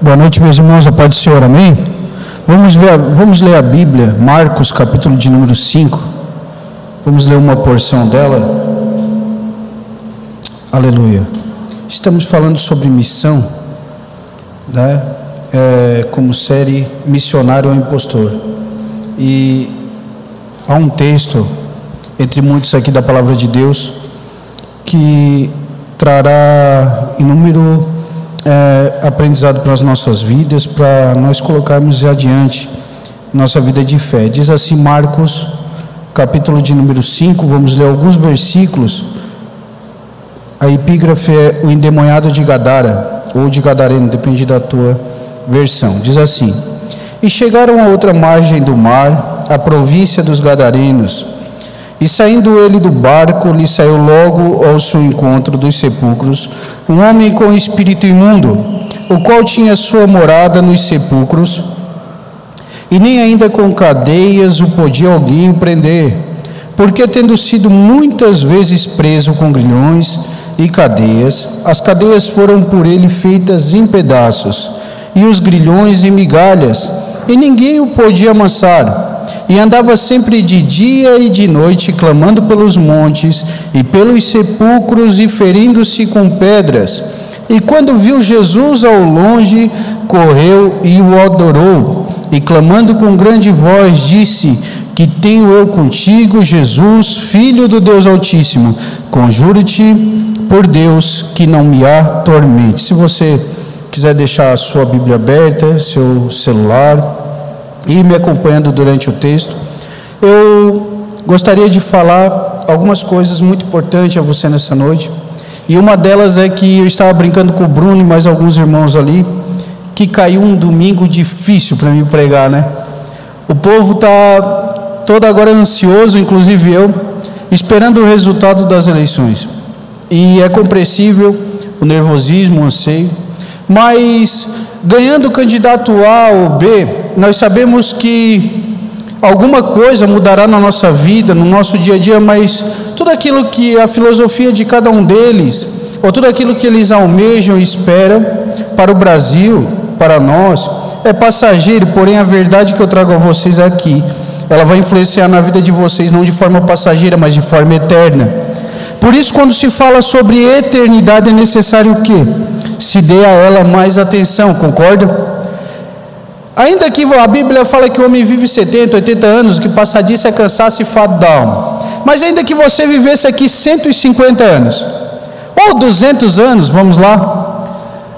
Boa noite, meus irmãos, a paz do Senhor, amém? Vamos, ver, vamos ler a Bíblia, Marcos, capítulo de número 5. Vamos ler uma porção dela. Aleluia. Estamos falando sobre missão, né? É, como série Missionário ou Impostor. E há um texto, entre muitos aqui da palavra de Deus, que trará inúmero é, aprendizado para as nossas vidas, para nós colocarmos adiante nossa vida de fé. Diz assim Marcos, capítulo de número 5, vamos ler alguns versículos. A epígrafe é o endemoniado de Gadara, ou de Gadareno, depende da tua versão. Diz assim: E chegaram a outra margem do mar, a província dos Gadarenos. E saindo ele do barco, lhe saiu logo ao seu encontro dos sepulcros um homem com espírito imundo, o qual tinha sua morada nos sepulcros, e nem ainda com cadeias o podia alguém prender, porque tendo sido muitas vezes preso com grilhões e cadeias, as cadeias foram por ele feitas em pedaços, e os grilhões em migalhas, e ninguém o podia amansar e andava sempre de dia e de noite, clamando pelos montes e pelos sepulcros e ferindo-se com pedras. E quando viu Jesus ao longe, correu e o adorou, e clamando com grande voz, disse: Que tenho eu contigo, Jesus, filho do Deus Altíssimo? Conjuro-te por Deus que não me atormente. Se você quiser deixar a sua Bíblia aberta, seu celular, e me acompanhando durante o texto, eu gostaria de falar algumas coisas muito importantes a você nessa noite. E uma delas é que eu estava brincando com o Bruno e mais alguns irmãos ali, que caiu um domingo difícil para mim pregar, né? O povo está todo agora ansioso, inclusive eu, esperando o resultado das eleições. E é compreensível o nervosismo, o anseio, mas ganhando o candidato A ou B, nós sabemos que alguma coisa mudará na nossa vida, no nosso dia a dia, mas tudo aquilo que a filosofia de cada um deles, ou tudo aquilo que eles almejam e esperam para o Brasil, para nós, é passageiro, porém a verdade que eu trago a vocês aqui, ela vai influenciar na vida de vocês não de forma passageira, mas de forma eterna. Por isso, quando se fala sobre eternidade, é necessário o quê? Se dê a ela mais atenção, concorda? Ainda que a Bíblia fala que o homem vive 70, 80 anos, que passar disso é cansaço e fato da alma. Mas ainda que você vivesse aqui 150 anos, ou 200 anos, vamos lá,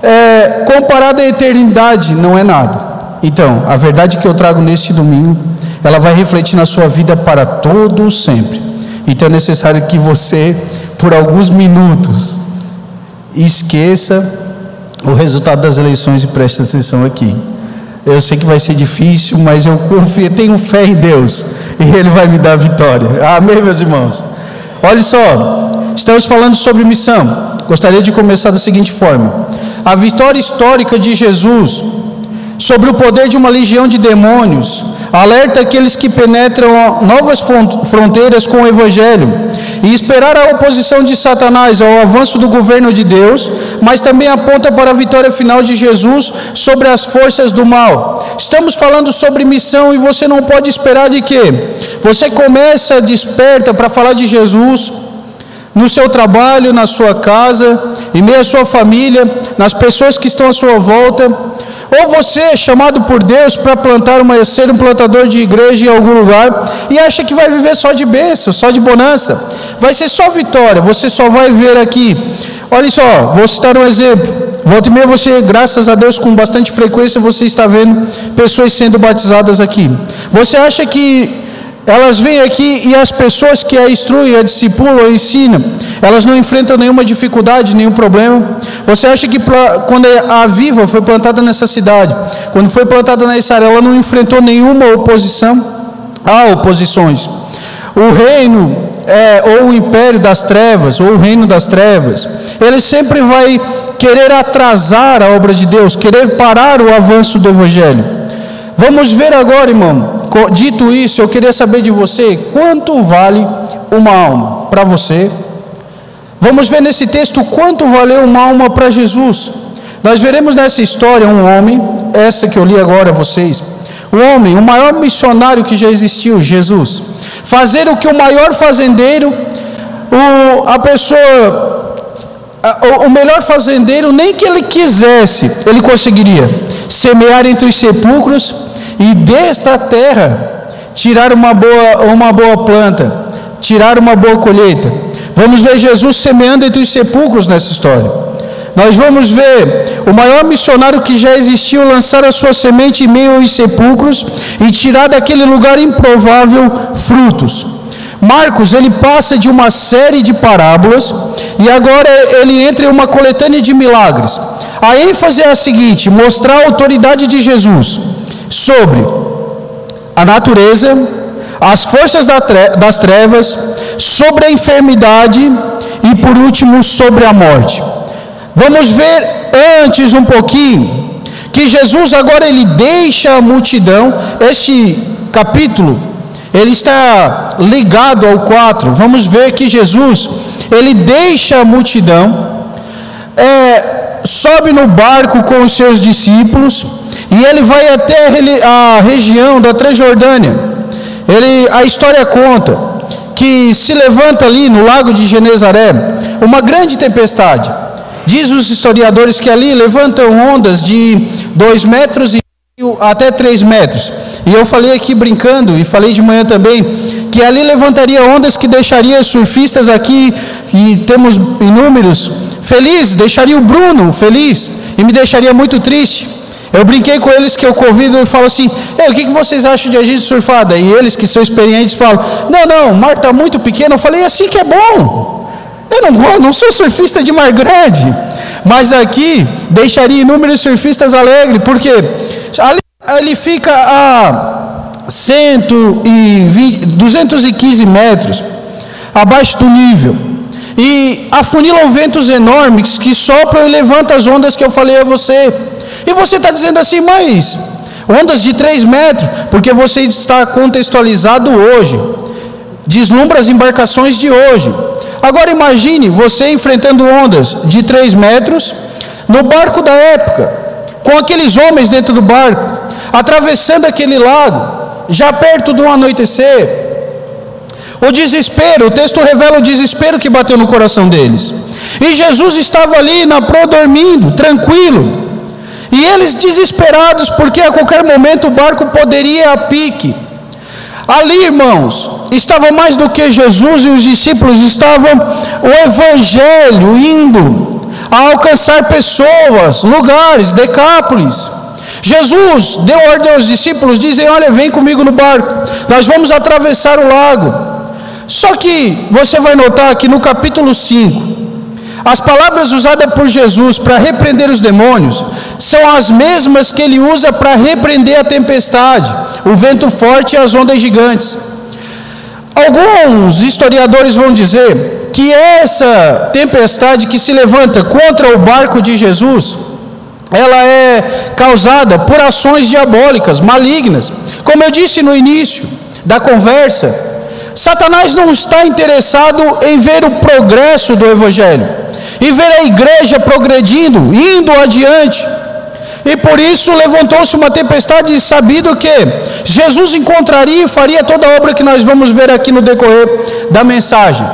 é, comparado à eternidade, não é nada. Então, a verdade que eu trago neste domingo, ela vai refletir na sua vida para todo sempre. Então é necessário que você, por alguns minutos, esqueça o resultado das eleições e preste atenção aqui. Eu sei que vai ser difícil, mas eu confio, tenho fé em Deus e Ele vai me dar a vitória. Amém, meus irmãos? Olha só, estamos falando sobre missão. Gostaria de começar da seguinte forma: a vitória histórica de Jesus sobre o poder de uma legião de demônios alerta aqueles que penetram novas fronteiras com o Evangelho e esperar a oposição de Satanás ao avanço do governo de Deus, mas também aponta para a vitória final de Jesus sobre as forças do mal. Estamos falando sobre missão e você não pode esperar de que você começa desperta para falar de Jesus no seu trabalho, na sua casa, em meio à sua família, nas pessoas que estão à sua volta ou você é chamado por Deus para plantar uma, ser um plantador de igreja em algum lugar e acha que vai viver só de bênção, só de bonança. Vai ser só vitória, você só vai ver aqui. Olha só, vou citar um exemplo. Volta e meia você, graças a Deus, com bastante frequência, você está vendo pessoas sendo batizadas aqui. Você acha que elas vêm aqui e as pessoas que a instruem, a discipulam, a ensinam, elas não enfrentam nenhuma dificuldade, nenhum problema. Você acha que quando a Viva foi plantada nessa cidade, quando foi plantada nessa área, ela não enfrentou nenhuma oposição? Há oposições. O reino, é, ou o império das trevas, ou o reino das trevas, ele sempre vai querer atrasar a obra de Deus, querer parar o avanço do Evangelho. Vamos ver agora, irmão, Dito isso, eu queria saber de você quanto vale uma alma para você. Vamos ver nesse texto quanto valeu uma alma para Jesus. Nós veremos nessa história um homem, essa que eu li agora a vocês, o homem, o maior missionário que já existiu, Jesus, fazer o que o maior fazendeiro, o, a pessoa, o melhor fazendeiro, nem que ele quisesse, ele conseguiria semear entre os sepulcros e desta terra tirar uma boa, uma boa planta, tirar uma boa colheita. Vamos ver Jesus semeando entre os sepulcros nessa história. Nós vamos ver o maior missionário que já existiu lançar a sua semente em meio aos sepulcros e tirar daquele lugar improvável frutos. Marcos, ele passa de uma série de parábolas e agora ele entra em uma coletânea de milagres. A ênfase é a seguinte: mostrar a autoridade de Jesus sobre a natureza, as forças das trevas, sobre a enfermidade e, por último, sobre a morte. Vamos ver antes um pouquinho que Jesus agora ele deixa a multidão. Este capítulo ele está ligado ao 4. Vamos ver que Jesus ele deixa a multidão, é, sobe no barco com os seus discípulos e ele vai até a região da Transjordânia. Ele, a história conta que se levanta ali no lago de Genezaré uma grande tempestade. Diz os historiadores que ali levantam ondas de dois metros e até três metros. E eu falei aqui brincando e falei de manhã também que ali levantaria ondas que deixaria surfistas aqui e temos inúmeros felizes, deixaria o Bruno feliz e me deixaria muito triste. Eu brinquei com eles que eu convido e falo assim: o que, vocês acham de agir surfada? E eles que são experientes falam: não, não, mar está muito pequeno. Eu falei: assim que é bom. Eu não, não sou surfista de mar grande, mas aqui deixaria inúmeros surfistas alegres, porque ali ele fica a 120, 215 metros abaixo do nível. E afunilam ventos enormes que sopram e levantam as ondas que eu falei a você. E você está dizendo assim, mas ondas de 3 metros, porque você está contextualizado hoje. Deslumbra as embarcações de hoje. Agora imagine você enfrentando ondas de 3 metros no barco da época, com aqueles homens dentro do barco, atravessando aquele lago, já perto do anoitecer. O desespero, o texto revela o desespero que bateu no coração deles. E Jesus estava ali na proa dormindo, tranquilo. E eles desesperados, porque a qualquer momento o barco poderia a pique. Ali, irmãos, estava mais do que Jesus e os discípulos, estavam o Evangelho indo a alcançar pessoas, lugares, decápolis. Jesus deu ordem aos discípulos, dizem: Olha, vem comigo no barco, nós vamos atravessar o lago. Só que você vai notar que no capítulo 5, as palavras usadas por Jesus para repreender os demônios são as mesmas que ele usa para repreender a tempestade, o vento forte e as ondas gigantes. Alguns historiadores vão dizer que essa tempestade que se levanta contra o barco de Jesus, ela é causada por ações diabólicas, malignas. Como eu disse no início da conversa, Satanás não está interessado em ver o progresso do evangelho e ver a igreja progredindo, indo adiante. E por isso levantou-se uma tempestade, sabido que Jesus encontraria e faria toda a obra que nós vamos ver aqui no decorrer da mensagem.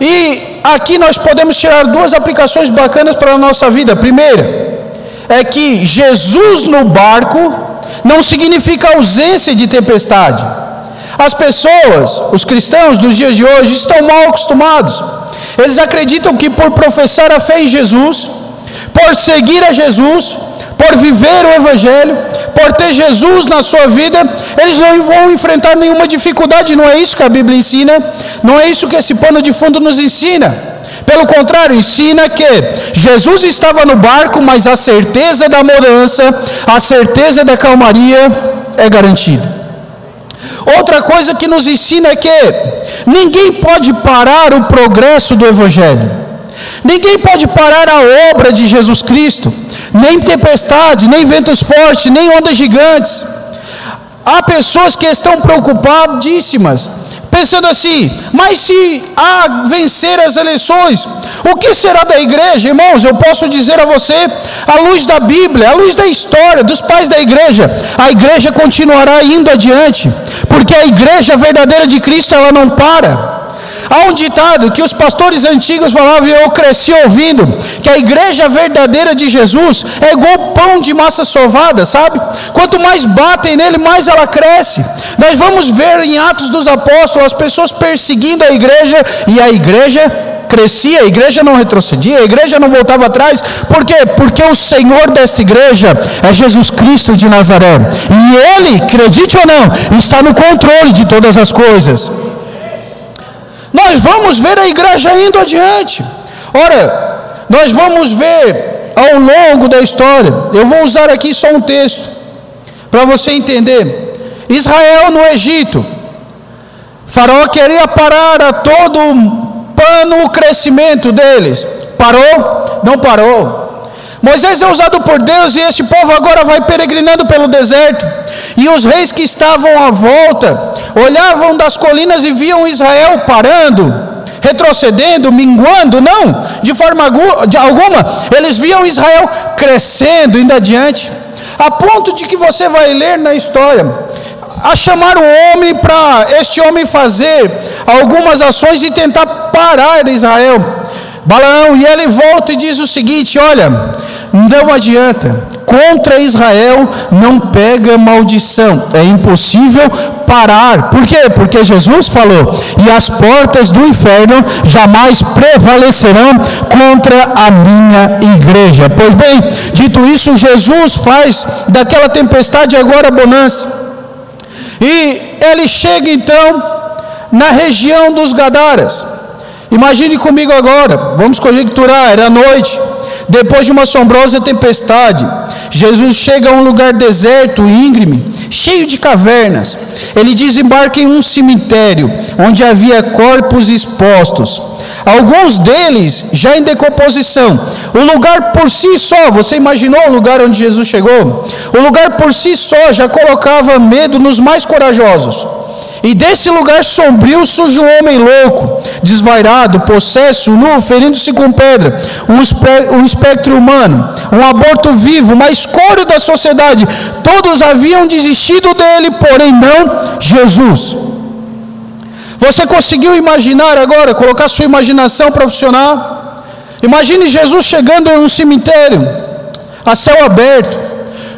E aqui nós podemos tirar duas aplicações bacanas para a nossa vida. Primeira é que Jesus no barco não significa ausência de tempestade. As pessoas, os cristãos dos dias de hoje, estão mal acostumados eles acreditam que por professar a fé em Jesus, por seguir a Jesus, por viver o Evangelho, por ter Jesus na sua vida, eles não vão enfrentar nenhuma dificuldade. Não é isso que a Bíblia ensina, não é isso que esse pano de fundo nos ensina. Pelo contrário, ensina que Jesus estava no barco, mas a certeza da mudança, a certeza da calmaria é garantida. Outra coisa que nos ensina é que ninguém pode parar o progresso do Evangelho. Ninguém pode parar a obra de Jesus Cristo, nem tempestades, nem ventos fortes, nem ondas gigantes. Há pessoas que estão preocupadíssimas, pensando assim: mas se há vencer as eleições, O que será da igreja, irmãos? Eu posso dizer a você, à luz da Bíblia, à luz da história dos pais da igreja, a igreja continuará indo adiante, porque a igreja verdadeira de Cristo ela não para. Há um ditado que os pastores antigos falavam e eu cresci ouvindo, que a igreja verdadeira de Jesus é igual pão de massa sovada, sabe? Quanto mais batem nele, mais ela cresce. Nós vamos ver em Atos dos Apóstolos as pessoas perseguindo a igreja e a igreja crescia, a igreja não retrocedia, a igreja não voltava atrás. Por quê? Porque o Senhor desta igreja é Jesus Cristo de Nazaré. E Ele, acredite ou não, está no controle de todas as coisas. Nós vamos ver a igreja indo adiante. Ora, nós vamos ver ao longo da história. Eu vou usar aqui só um texto para você entender. Israel no Egito. Faraó queria parar a todo pano o crescimento deles. Parou? Não parou. Moisés é usado por Deus e esse povo agora vai peregrinando pelo deserto. E os reis que estavam à volta olhavam das colinas e viam Israel parando, retrocedendo, minguando, não, de forma de alguma, eles viam Israel crescendo, indo adiante, a ponto de que você vai ler na história, a chamar o homem para este homem fazer algumas ações e tentar parar Israel. Balaão, e ele volta e diz o seguinte: Olha, não adianta, contra Israel não pega maldição, é impossível parar. Por quê? Porque Jesus falou: e as portas do inferno jamais prevalecerão contra a minha igreja. Pois bem, dito isso, Jesus faz daquela tempestade agora bonança, e ele chega então na região dos Gadaras. Imagine comigo agora, vamos conjecturar, era noite, depois de uma assombrosa tempestade, Jesus chega a um lugar deserto, íngreme, cheio de cavernas. Ele desembarca em um cemitério onde havia corpos expostos. Alguns deles já em decomposição. O lugar por si só, você imaginou o lugar onde Jesus chegou? O lugar por si só já colocava medo nos mais corajosos. E desse lugar sombrio surge um homem louco, desvairado, possesso, nu, ferindo-se com pedra, um espectro humano, um aborto vivo, uma escória da sociedade. Todos haviam desistido dele, porém não Jesus. Você conseguiu imaginar agora, colocar sua imaginação para funcionar? Imagine Jesus chegando em um cemitério, a céu aberto,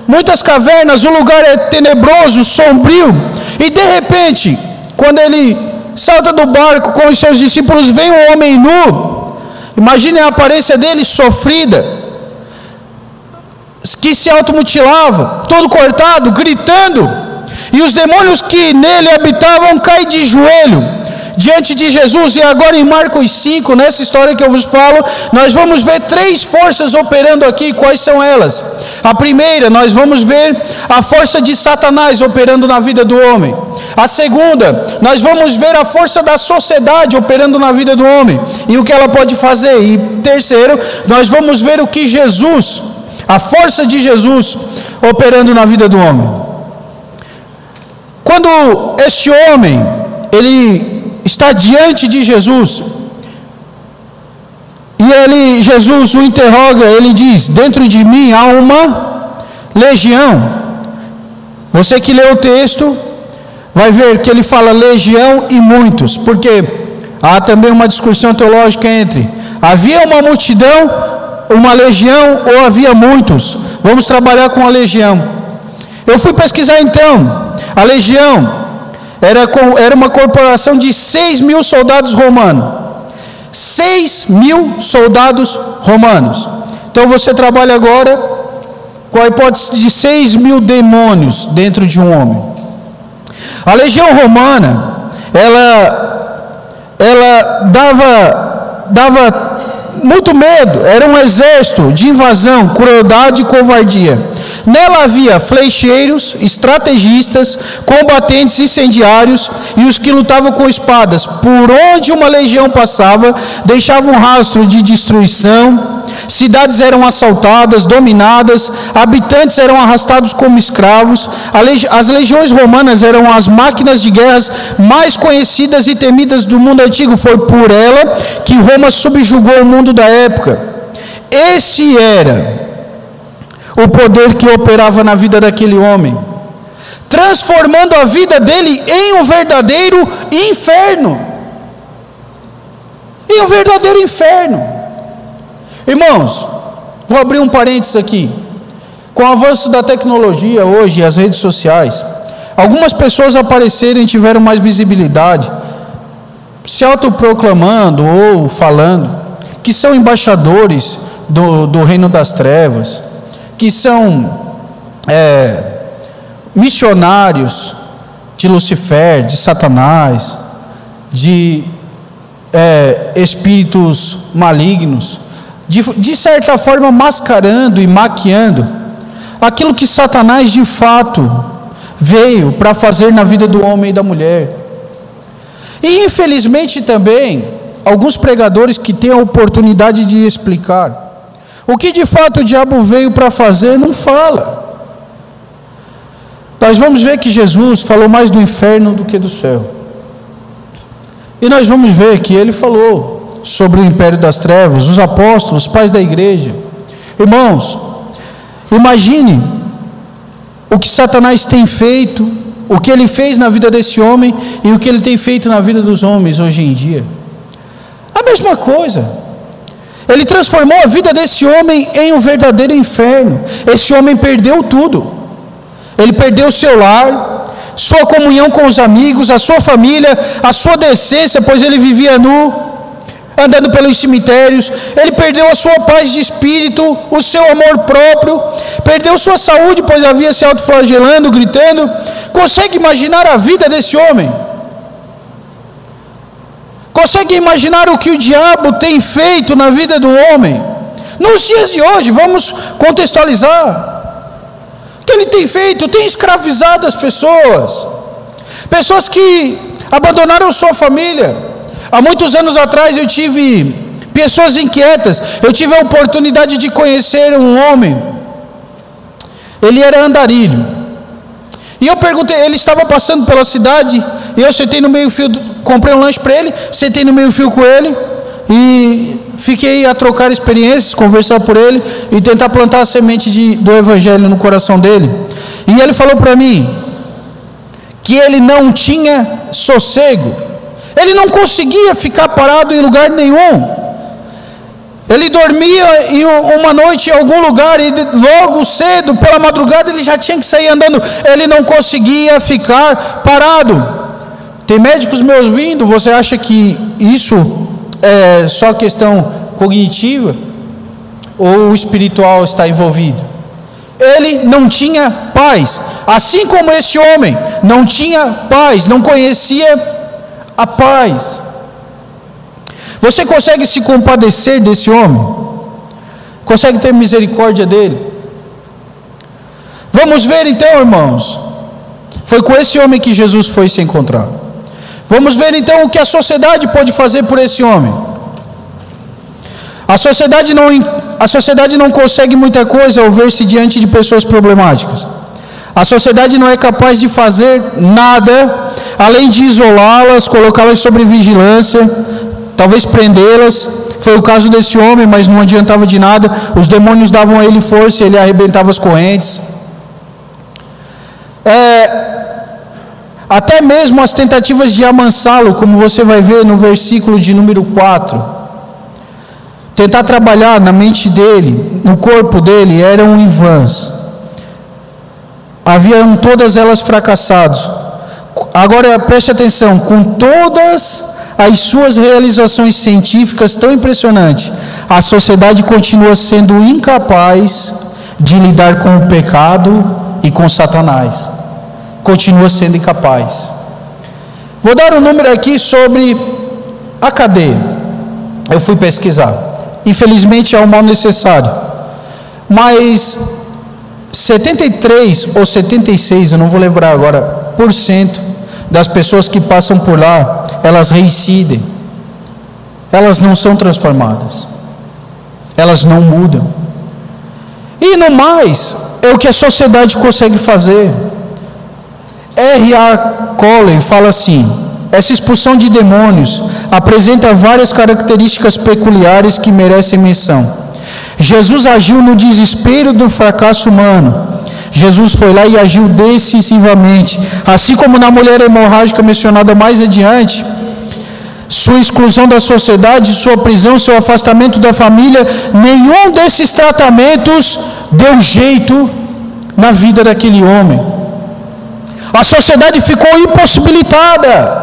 muitas cavernas, o lugar é tenebroso, sombrio e de repente, quando ele salta do barco com os seus discípulos, vem um homem nu. Imagine a aparência dele sofrida, que se automutilava, todo cortado, gritando. E os demônios que nele habitavam caem de joelho diante de Jesus. E agora em Marcos 5, nessa história que eu vos falo, nós vamos ver três forças operando aqui. Quais são elas? A primeira, nós vamos ver a força de Satanás operando na vida do homem. A segunda, nós vamos ver a força da sociedade operando na vida do homem e o que ela pode fazer. E terceiro, nós vamos ver o que Jesus, a força de Jesus operando na vida do homem. Quando este homem, ele está diante de Jesus. E ele, Jesus o interroga, ele diz: Dentro de mim há uma legião. Você que lê o texto, vai ver que ele fala legião e muitos, porque há também uma discussão teológica entre havia uma multidão, uma legião ou havia muitos. Vamos trabalhar com a legião. Eu fui pesquisar então, a legião era, era uma corporação de 6 mil soldados romanos. 6 mil soldados romanos. Então você trabalha agora com a hipótese de 6 mil demônios dentro de um homem. A legião romana, ela, ela dava, dava muito medo, era um exército de invasão, crueldade e covardia. Nela havia flecheiros, estrategistas, combatentes incendiários e os que lutavam com espadas. Por onde uma legião passava, deixava um rastro de destruição, cidades eram assaltadas, dominadas, habitantes eram arrastados como escravos, as legiões romanas eram as máquinas de guerras mais conhecidas e temidas do mundo antigo. Foi por ela que Roma subjugou o mundo da época. Esse era o poder que operava na vida daquele homem, transformando a vida dele em um verdadeiro inferno. Em um verdadeiro inferno. Irmãos, vou abrir um parênteses aqui. Com o avanço da tecnologia hoje, as redes sociais, algumas pessoas apareceram e tiveram mais visibilidade, se autoproclamando ou falando que são embaixadores do, do reino das trevas, que são é, missionários de Lucifer, de Satanás, de é, espíritos malignos, de, de certa forma mascarando e maquiando aquilo que Satanás de fato veio para fazer na vida do homem e da mulher. E infelizmente também, alguns pregadores que têm a oportunidade de explicar o que de fato o diabo veio para fazer, não fala. Nós vamos ver que Jesus falou mais do inferno do que do céu. E nós vamos ver que ele falou sobre o império das trevas, os apóstolos, os pais da igreja. Irmãos, imagine o que Satanás tem feito, o que ele fez na vida desse homem e o que ele tem feito na vida dos homens hoje em dia. A mesma coisa. Ele transformou a vida desse homem em um verdadeiro inferno. Esse homem perdeu tudo. Ele perdeu seu lar, sua comunhão com os amigos, a sua família, a sua decência, pois ele vivia nu, andando pelos cemitérios. Ele perdeu a sua paz de espírito, o seu amor próprio, perdeu sua saúde, pois havia se autoflagelando, gritando. Consegue imaginar a vida desse homem? Consegue imaginar o que o diabo tem feito na vida do homem? Nos dias de hoje, vamos contextualizar. O que ele tem feito? Tem escravizado as pessoas. Pessoas que abandonaram sua família. Há muitos anos atrás eu tive pessoas inquietas. Eu tive a oportunidade de conhecer um homem. Ele era andarilho. E eu perguntei, ele estava passando pela cidade, e eu sentei no meio-fio, comprei um lanche para ele, sentei no meio-fio com ele, e fiquei a trocar experiências, conversar por ele e tentar plantar a semente de, do Evangelho no coração dele. E ele falou para mim que ele não tinha sossego, ele não conseguia ficar parado em lugar nenhum. Ele dormia em uma noite em algum lugar e logo cedo, pela madrugada, ele já tinha que sair andando. Ele não conseguia ficar parado. Tem médicos me ouvindo, você acha que isso é só questão cognitiva? Ou o espiritual está envolvido? Ele não tinha paz, assim como esse homem não tinha paz, não conhecia a paz. Você consegue se compadecer desse homem? Consegue ter misericórdia dele? Vamos ver então, irmãos. Foi com esse homem que Jesus foi se encontrar. Vamos ver então o que a sociedade pode fazer por esse homem. A sociedade não, a sociedade não consegue muita coisa ao ver-se diante de pessoas problemáticas. A sociedade não é capaz de fazer nada além de isolá-las, colocá-las sob vigilância, talvez prendê-las. Foi o caso desse homem, mas não adiantava de nada. Os demônios davam a ele força e ele arrebentava as correntes. É, até mesmo as tentativas de amansá-lo, como você vai ver no versículo de número 4. Tentar trabalhar na mente dele, no corpo dele, eram em vãs. Haviam todas elas fracassados. Agora preste atenção: com todas as suas realizações científicas tão impressionantes, a sociedade continua sendo incapaz de lidar com o pecado e com Satanás. Continua sendo incapaz. Vou dar um número aqui sobre a cadeia. Eu fui pesquisar. Infelizmente é o mal necessário. Mas 73 ou 76, eu não vou lembrar agora, por cento das pessoas que passam por lá elas reincidem, elas não são transformadas. elas não mudam. E no mais, é o que a sociedade consegue fazer. R.A. Collen fala assim: essa expulsão de demônios apresenta várias características peculiares que merecem menção. Jesus agiu no desespero do fracasso humano. Jesus foi lá e agiu decisivamente, assim como na mulher hemorrágica mencionada mais adiante. Sua exclusão da sociedade, sua prisão, seu afastamento da família, nenhum desses tratamentos deu jeito na vida daquele homem. A sociedade ficou impossibilitada.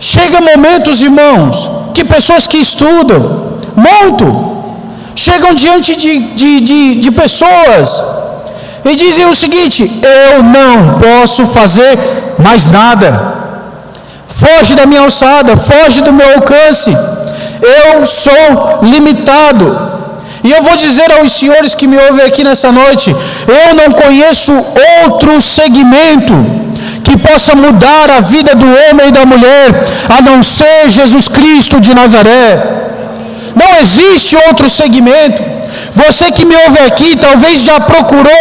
Chega momentos, irmãos, que pessoas que estudam muito chegam diante de, de, de, de pessoas e dizem o seguinte: Eu não posso fazer mais nada. Foge da minha alçada, foge do meu alcance. Eu sou limitado. E eu vou dizer aos senhores que me ouvem aqui nessa noite: eu não conheço outro segmento que possa mudar a vida do homem e da mulher, a não ser Jesus Cristo de Nazaré. Existe outro segmento. Você que me ouve aqui, talvez já procurou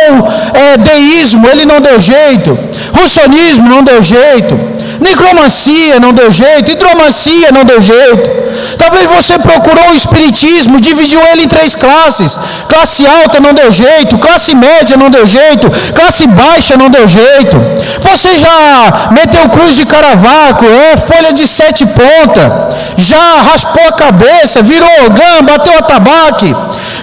é, deísmo, ele não deu jeito. Russonismo não deu jeito. Necromancia não deu jeito. Hidromancia não deu jeito. Talvez você procurou o espiritismo, dividiu ele em três classes. Classe alta não deu jeito, classe média não deu jeito, classe baixa não deu jeito. Você já meteu cruz de caravaco, é folha de sete pontas, já raspou a cabeça, virou ogã, bateu a tabaque,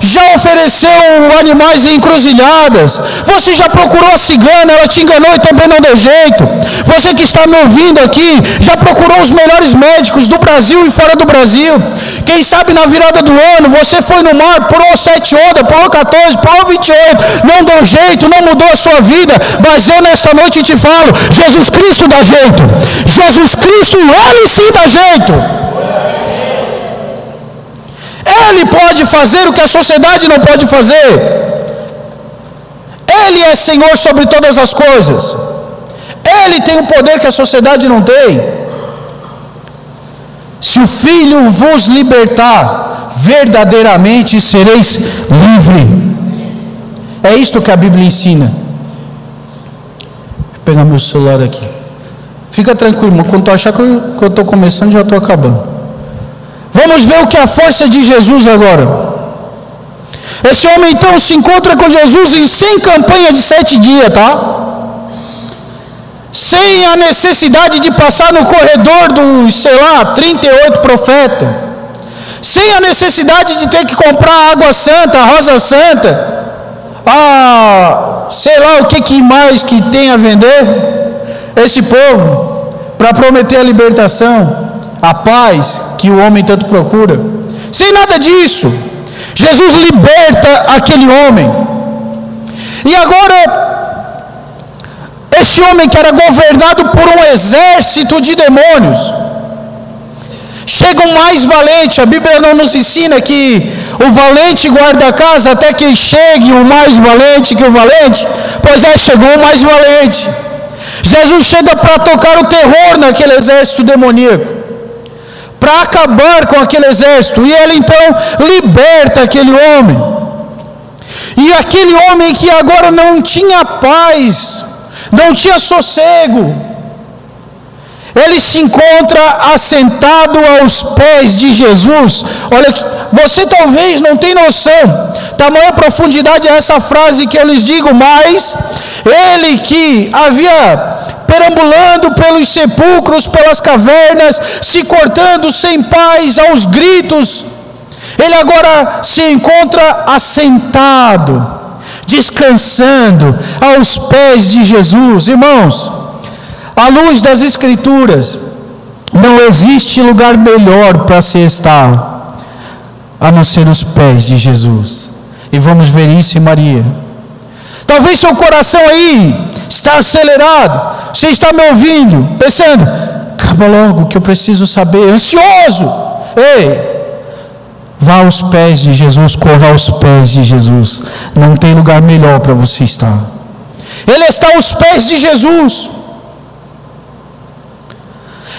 já ofereceu animais em encruzilhadas. Você já procurou a cigana, ela te enganou e também não deu jeito. Você que está me ouvindo aqui, já procurou os melhores médicos do Brasil e fora do Brasil. Quem sabe na virada do ano você foi no mar, pulou sete ondas, pulou 14, pulou 28, não deu jeito, não mudou a sua vida. Mas eu nesta noite te falo: Jesus Cristo dá jeito. Jesus Cristo, Ele sim dá jeito. Ele pode fazer o que a sociedade não pode fazer. Ele é Senhor sobre todas as coisas. Ele tem o poder que a sociedade não tem. Se o Filho vos libertar, verdadeiramente sereis livre. É isto que a Bíblia ensina. Vou pegar meu celular aqui. Fica tranquilo, quando tu achar que eu estou começando, já estou acabando. Vamos ver o que é a força de Jesus agora. Esse homem então se encontra com Jesus em sem campanha de sete dias, tá? sem a necessidade de passar no corredor dos, sei lá, 38 profetas, sem a necessidade de ter que comprar água santa, rosa santa, ah, sei lá o que, que mais que tem a vender, esse povo, para prometer a libertação, a paz que o homem tanto procura, sem nada disso, Jesus liberta aquele homem, e agora esse homem que era governado por um exército de demônios. Chega um mais valente, a Bíblia não nos ensina que o valente guarda a casa até que chegue o mais valente que o valente, pois é, chegou o mais valente. Jesus chega para tocar o terror naquele exército demoníaco, para acabar com aquele exército, e ele então liberta aquele homem. E aquele homem que agora não tinha paz, não tinha sossego. Ele se encontra assentado aos pés de Jesus. Olha, você talvez não tenha noção, tamanha profundidade é essa frase que eu lhes digo, mas ele que havia perambulando pelos sepulcros, pelas cavernas, se cortando sem paz, aos gritos, ele agora se encontra assentado descansando aos pés de Jesus. Irmãos, à luz das Escrituras, não existe lugar melhor para se estar a não ser os pés de Jesus. E vamos ver isso em Maria. Talvez seu coração aí está acelerado. Você está me ouvindo, pensando, acaba logo que eu preciso saber, ansioso. Ei, Vá aos pés de Jesus, corra aos pés de Jesus. Não tem lugar melhor para você estar. Ele está aos pés de Jesus.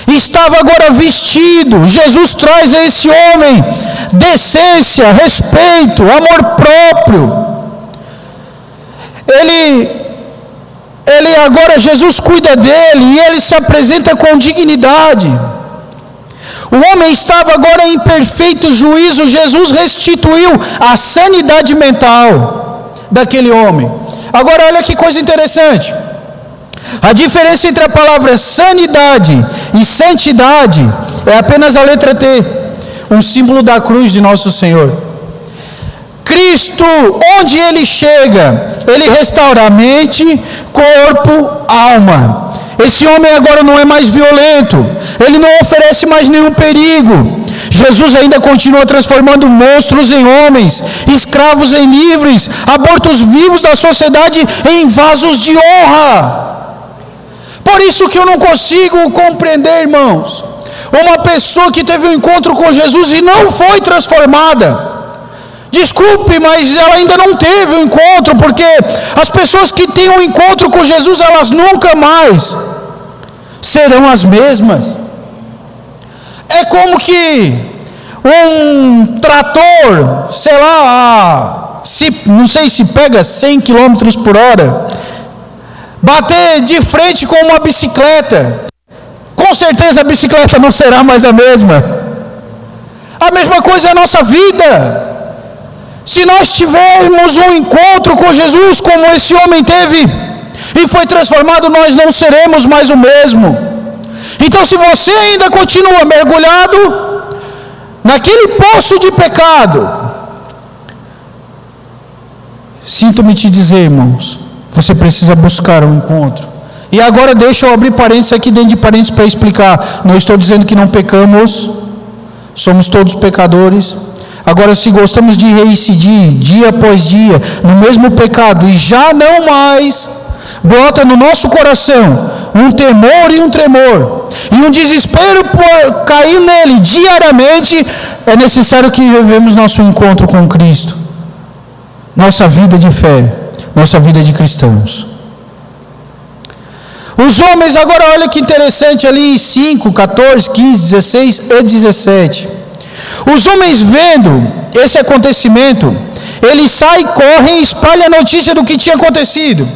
Estava agora vestido. Jesus traz a esse homem decência, respeito, amor próprio. Ele, ele agora, Jesus cuida dele e ele se apresenta com dignidade. O homem estava agora em perfeito juízo, Jesus restituiu a sanidade mental daquele homem. Agora, olha que coisa interessante. A diferença entre a palavra sanidade e santidade é apenas a letra T, um símbolo da cruz de nosso Senhor. Cristo, onde ele chega, ele restaura mente, corpo, alma. Esse homem agora não é mais violento, ele não oferece mais nenhum perigo. Jesus ainda continua transformando monstros em homens, escravos em livres, abortos vivos da sociedade em vasos de honra. Por isso que eu não consigo compreender, irmãos, uma pessoa que teve um encontro com Jesus e não foi transformada. Desculpe, mas ela ainda não teve o um encontro, porque as pessoas que têm um encontro com Jesus, elas nunca mais serão as mesmas. É como que um trator, sei lá, se, não sei se pega 100 km por hora, bater de frente com uma bicicleta, com certeza a bicicleta não será mais a mesma. A mesma coisa é a nossa vida. Se nós tivermos um encontro com Jesus, como esse homem teve, e foi transformado, nós não seremos mais o mesmo. Então, se você ainda continua mergulhado naquele poço de pecado, sinto-me te dizer, irmãos, você precisa buscar um encontro. E agora deixa eu abrir parênteses aqui dentro de parênteses para explicar. Não estou dizendo que não pecamos, somos todos pecadores, Agora, se gostamos de reincidir dia após dia no mesmo pecado e já não mais, brota no nosso coração um temor e um tremor, e um desespero por cair nele diariamente, é necessário que vivemos nosso encontro com Cristo, nossa vida de fé, nossa vida de cristãos. Os homens, agora olha que interessante ali em 5, 14, 15, 16 e 17. Os homens vendo esse acontecimento, eles saem, correm e espalham a notícia do que tinha acontecido.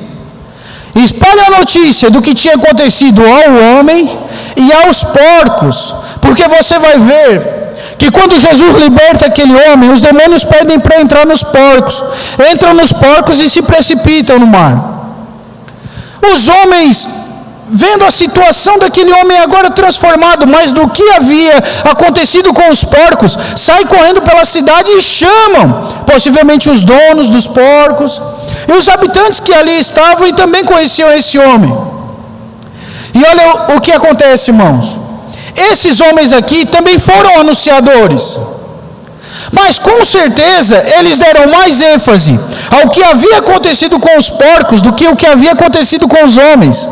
Espalha a notícia do que tinha acontecido ao homem e aos porcos, porque você vai ver que quando Jesus liberta aquele homem, os demônios pedem para entrar nos porcos, entram nos porcos e se precipitam no mar. Os homens vendo a situação daquele homem agora transformado, mas do que havia acontecido com os porcos, saem correndo pela cidade e chamam, possivelmente os donos dos porcos e os habitantes que ali estavam e também conheciam esse homem. E olha o que acontece, irmãos. Esses homens aqui também foram anunciadores. Mas com certeza eles deram mais ênfase ao que havia acontecido com os porcos do que o que havia acontecido com os homens.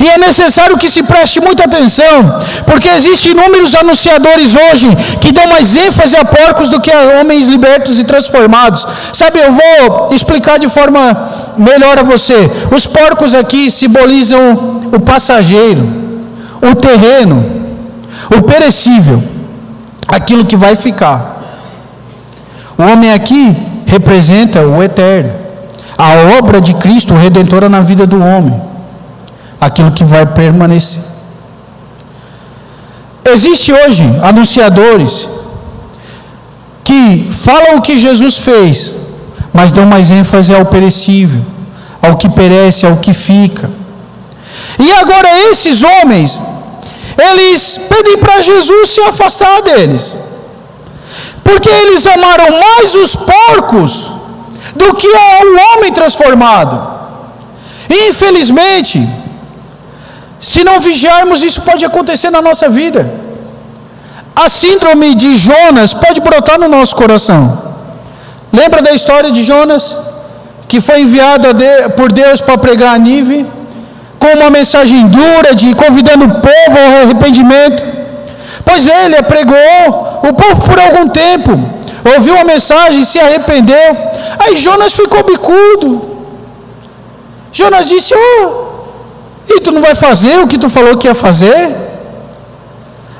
E é necessário que se preste muita atenção, porque existem inúmeros anunciadores hoje que dão mais ênfase a porcos do que a homens libertos e transformados. Sabe, eu vou explicar de forma melhor a você. Os porcos aqui simbolizam o passageiro, o terreno, o perecível, aquilo que vai ficar. O homem aqui representa o eterno, a obra de Cristo redentora na vida do homem, aquilo que vai permanecer. Existe hoje anunciadores que falam o que Jesus fez, mas dão mais ênfase ao perecível, ao que perece, ao que fica. E agora esses homens, eles pedem para Jesus se afastar deles. Porque eles amaram mais os porcos do que o homem transformado. Infelizmente, se não vigiarmos, isso pode acontecer na nossa vida. A síndrome de Jonas pode brotar no nosso coração. Lembra da história de Jonas? Que foi enviado por Deus para pregar a Nive, com uma mensagem dura, de convidando o povo ao arrependimento. Pois ele pregou, o povo, por algum tempo, ouviu a mensagem, se arrependeu. Aí Jonas ficou bicudo. Jonas disse: Oh, e tu não vai fazer o que tu falou que ia fazer?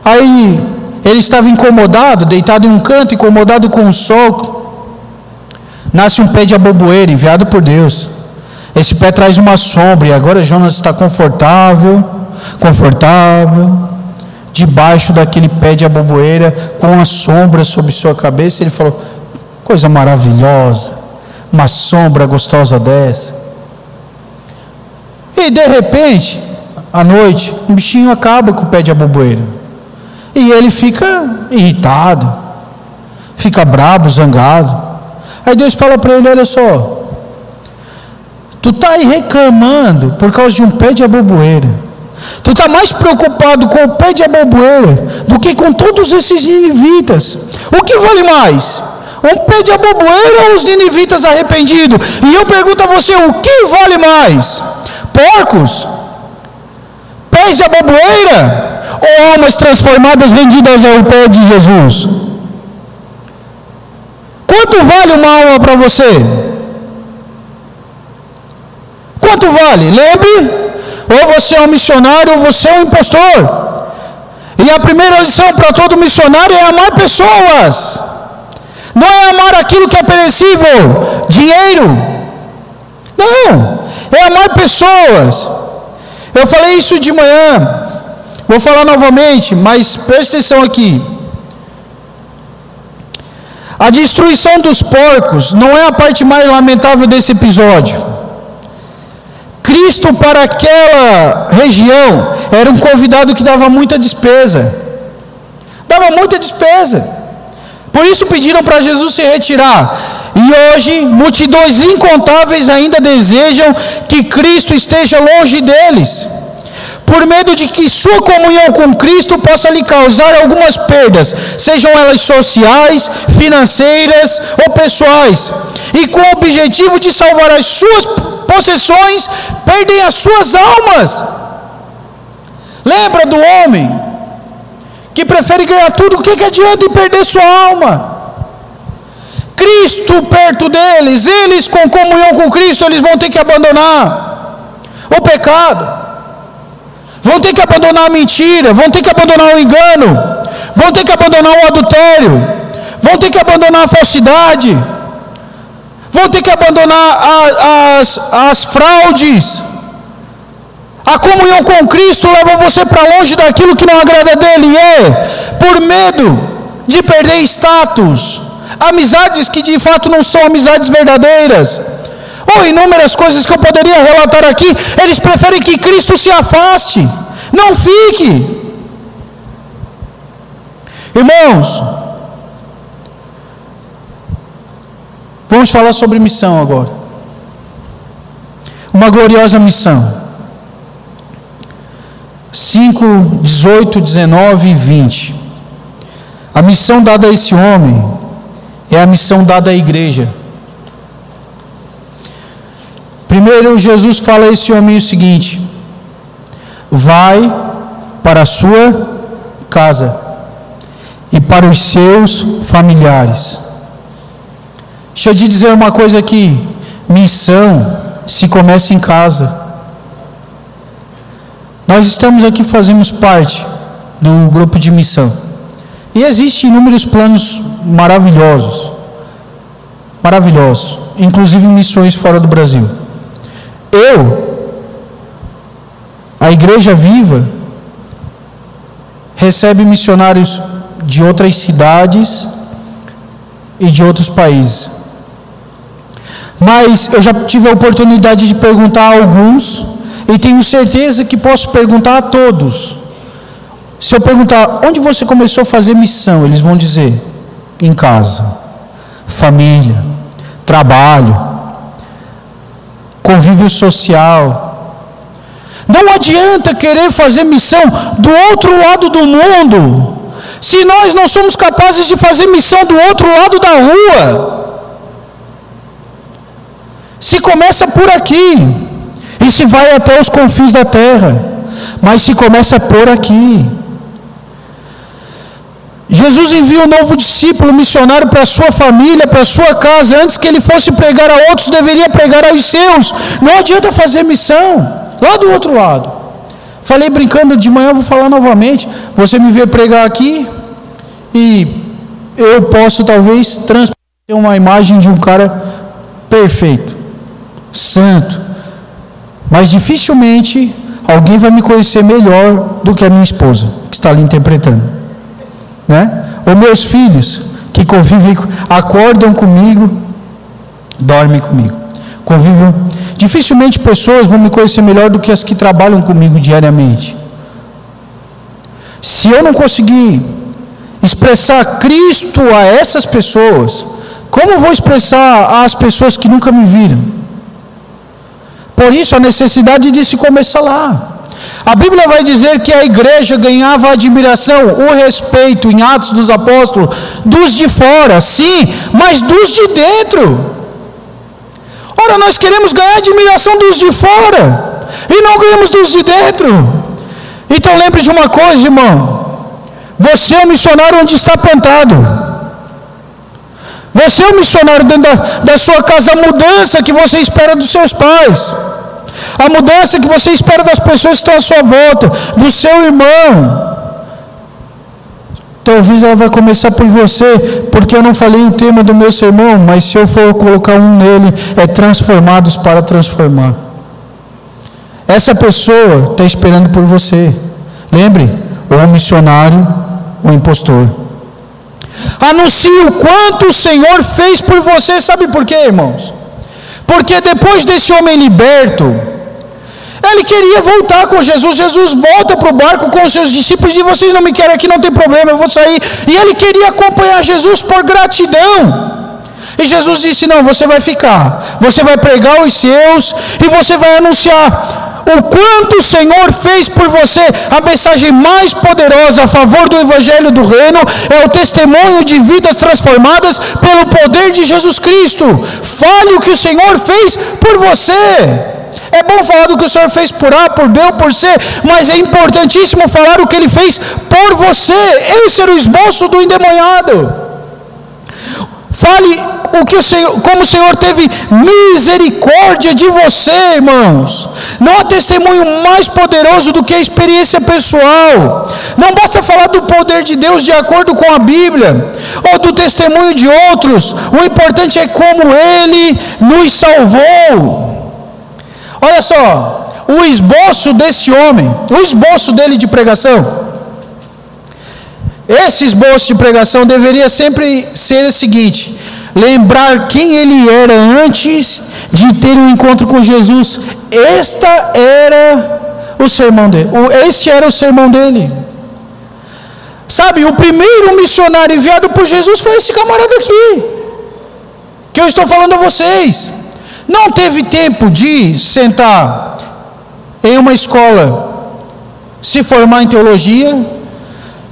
Aí ele estava incomodado, deitado em um canto, incomodado com o sol. Nasce um pé de aboboeira enviado por Deus. Esse pé traz uma sombra e agora Jonas está confortável, confortável, debaixo daquele pé de aboboeira, com a sombra sobre sua cabeça. Ele falou: coisa maravilhosa, uma sombra gostosa dessa. E de repente, à noite, um bichinho acaba com o pé de aboboeira. E ele fica irritado, fica brabo, zangado. Aí Deus fala para ele: Olha só, tu está aí reclamando por causa de um pé de aboboeira. Tu está mais preocupado com o pé de aboboeira do que com todos esses ninivitas. O que vale mais? Um pé de aboboeira ou os ninivitas arrependidos? E eu pergunto a você: o que vale mais? Porcos? Pés de aboboeira? Ou almas transformadas vendidas ao pé de Jesus? Quanto vale uma alma para você? Quanto vale? Lembre ou você é um missionário ou você é um impostor. E a primeira lição para todo missionário é amar pessoas. Não é amar aquilo que é perecível, dinheiro. Não, é amar pessoas. Eu falei isso de manhã, vou falar novamente, mas preste atenção aqui. A destruição dos porcos não é a parte mais lamentável desse episódio. Cristo para aquela região era um convidado que dava muita despesa. Dava muita despesa. Por isso pediram para Jesus se retirar. E hoje, multidões incontáveis ainda desejam que Cristo esteja longe deles, por medo de que sua comunhão com Cristo possa lhe causar algumas perdas, sejam elas sociais, financeiras ou pessoais, e com o objetivo de salvar as suas possessões, perdem as suas almas. Lembra do homem que prefere ganhar tudo, o que, que adianta em perder sua alma? Cristo perto deles, eles com comunhão com Cristo, eles vão ter que abandonar o pecado, vão ter que abandonar a mentira, vão ter que abandonar o engano, vão ter que abandonar o adultério, vão ter que abandonar a falsidade vão ter que abandonar a, as, as fraudes. A comunhão com Cristo leva você para longe daquilo que não agrada dele, é por medo de perder status, amizades que de fato não são amizades verdadeiras, inúmeras coisas que eu poderia relatar aqui. Eles preferem que Cristo se afaste, não fique. Irmãos, Vamos falar sobre missão agora. Uma gloriosa missão. 5, 18, 19 e 20. A missão dada a esse homem é a missão dada à igreja. Primeiro, Jesus fala a esse homem o seguinte: vai para a sua casa e para os seus familiares Deixa eu te dizer uma coisa aqui: missão se começa em casa. Nós estamos aqui, fazemos parte do grupo de missão. E existem inúmeros planos maravilhosos. Maravilhosos. Inclusive missões fora do Brasil. Eu, a Igreja Viva, recebe missionários de outras cidades e de outros países. Mas eu já tive a oportunidade de perguntar a alguns, e tenho certeza que posso perguntar a todos. Se eu perguntar onde você começou a fazer missão, eles vão dizer: em casa, família, trabalho, convívio social. Não adianta querer fazer missão do outro lado do mundo, se nós não somos capazes de fazer missão do outro lado da rua. Se começa por aqui e se vai até os confins da terra, mas se começa por aqui. Jesus envia um novo discípulo missionário para sua família, para sua casa. Antes que ele fosse pregar a outros, deveria pregar aos seus. Não adianta fazer missão lá do outro lado. Falei brincando de manhã, vou falar novamente. Você me vê pregar aqui, e eu posso talvez transparecer uma imagem de um cara perfeito, santo, mas dificilmente alguém vai me conhecer melhor do que a minha esposa, que está ali interpretando, né? Ou meus filhos, que convivem, acordam comigo, dormem comigo, convivem. Dificilmente pessoas vão me conhecer melhor do que as que trabalham comigo diariamente. Se eu não conseguir expressar Cristo a essas pessoas, como vou expressar às pessoas que nunca me viram? Por isso a necessidade de se começar lá. A Bíblia vai dizer que a igreja ganhava a admiração, o respeito em Atos dos Apóstolos, dos de fora, sim, mas dos de dentro. Ora, nós queremos ganhar admiração dos de fora, e não ganhamos dos de dentro. Então lembre de uma coisa, irmão. Você é o missionário onde está plantado. Você é o missionário dentro da, da sua casa, a mudança que você espera dos seus pais. A mudança que você espera das pessoas que estão à sua volta, do seu irmão. Talvez ela vai começar por você, porque eu não falei o tema do meu sermão, mas se eu for colocar um nele, é transformados para transformar. Essa pessoa está esperando por você. Lembre, ou missionário ou impostor. Anuncie o quanto o Senhor fez por você, sabe por quê, irmãos? Porque depois desse homem liberto, ele queria voltar com Jesus. Jesus volta para o barco com os seus discípulos e diz: Vocês não me querem aqui, não tem problema, eu vou sair. E ele queria acompanhar Jesus por gratidão. E Jesus disse: Não, você vai ficar, você vai pregar os seus e você vai anunciar o quanto o Senhor fez por você. A mensagem mais poderosa a favor do Evangelho do Reino é o testemunho de vidas transformadas pelo poder de Jesus Cristo. Fale o que o Senhor fez por você. É bom falar do que o Senhor fez por A, por B ou por C, mas é importantíssimo falar o que Ele fez por você. Esse era o esboço do endemoniado. Fale o que o Senhor, como o Senhor teve misericórdia de você, irmãos. Não há testemunho mais poderoso do que a experiência pessoal. Não basta falar do poder de Deus de acordo com a Bíblia ou do testemunho de outros. O importante é como Ele nos salvou. Olha só, o esboço desse homem, o esboço dele de pregação. Esse esboço de pregação deveria sempre ser o seguinte: lembrar quem ele era antes de ter um encontro com Jesus. Esta era o sermão dele. Este era o sermão dele. Sabe, o primeiro missionário enviado por Jesus foi esse camarada aqui. Que eu estou falando a vocês. Não teve tempo de sentar em uma escola, se formar em teologia,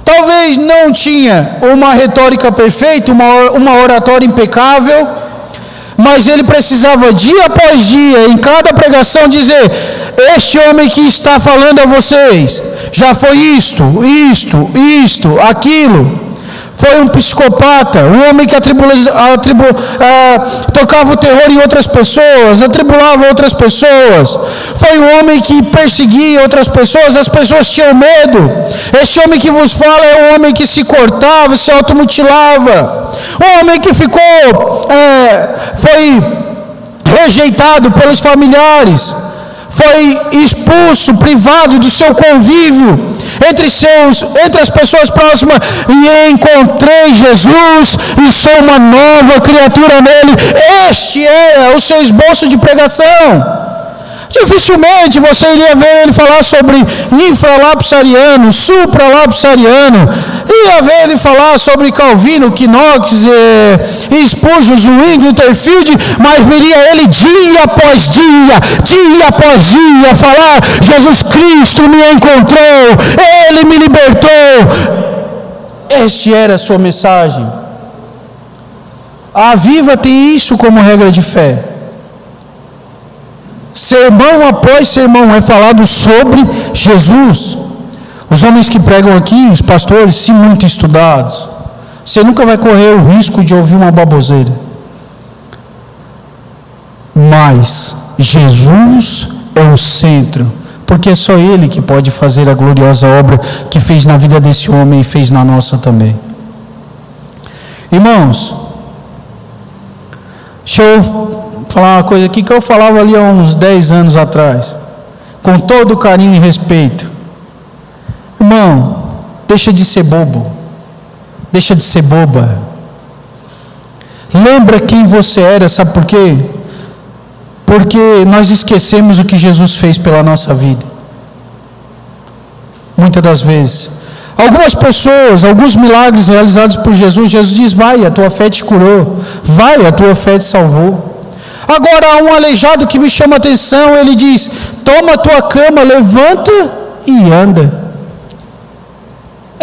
Talvez não tinha uma retórica perfeita, uma, uma oratória impecável, mas ele precisava dia após dia, em cada pregação, dizer: Este homem que está falando a vocês já foi isto, isto, isto, aquilo foi um psicopata, um homem que atribula, atribu, ah, tocava o terror em outras pessoas, atribulava outras pessoas, foi um homem que perseguia outras pessoas, as pessoas tinham medo. Esse homem que vos fala é um homem que se cortava, se automutilava, um homem que ficou, é, foi rejeitado pelos familiares, foi expulso, privado do seu convívio entre, seus, entre as pessoas próximas, e encontrei Jesus, e sou uma nova criatura nele. Este era o seu esboço de pregação. Dificilmente você iria ver ele falar sobre infralapsariano, supralapsariano, ia ver ele falar sobre Calvino, Knox, eh, Spurgeon, Zwingli, Lutherfield, mas viria ele dia após dia, dia após dia, falar: Jesus Cristo me encontrou, ele me libertou. Este era a sua mensagem. A Viva tem isso como regra de fé. Sermão após sermão é falado sobre Jesus. Os homens que pregam aqui, os pastores, se muito estudados, você nunca vai correr o risco de ouvir uma baboseira. Mas Jesus é o centro, porque é só Ele que pode fazer a gloriosa obra que fez na vida desse homem e fez na nossa também. Irmãos, deixa eu falar uma coisa aqui que eu falava ali há uns 10 anos atrás, com todo carinho e respeito. Irmão, deixa de ser bobo, deixa de ser boba. Lembra quem você era, sabe por quê? Porque nós esquecemos o que Jesus fez pela nossa vida. Muitas das vezes. Algumas pessoas, alguns milagres realizados por Jesus, Jesus diz: Vai, a tua fé te curou. Vai, a tua fé te salvou. Agora há um aleijado que me chama a atenção, ele diz: Toma a tua cama, levanta e anda.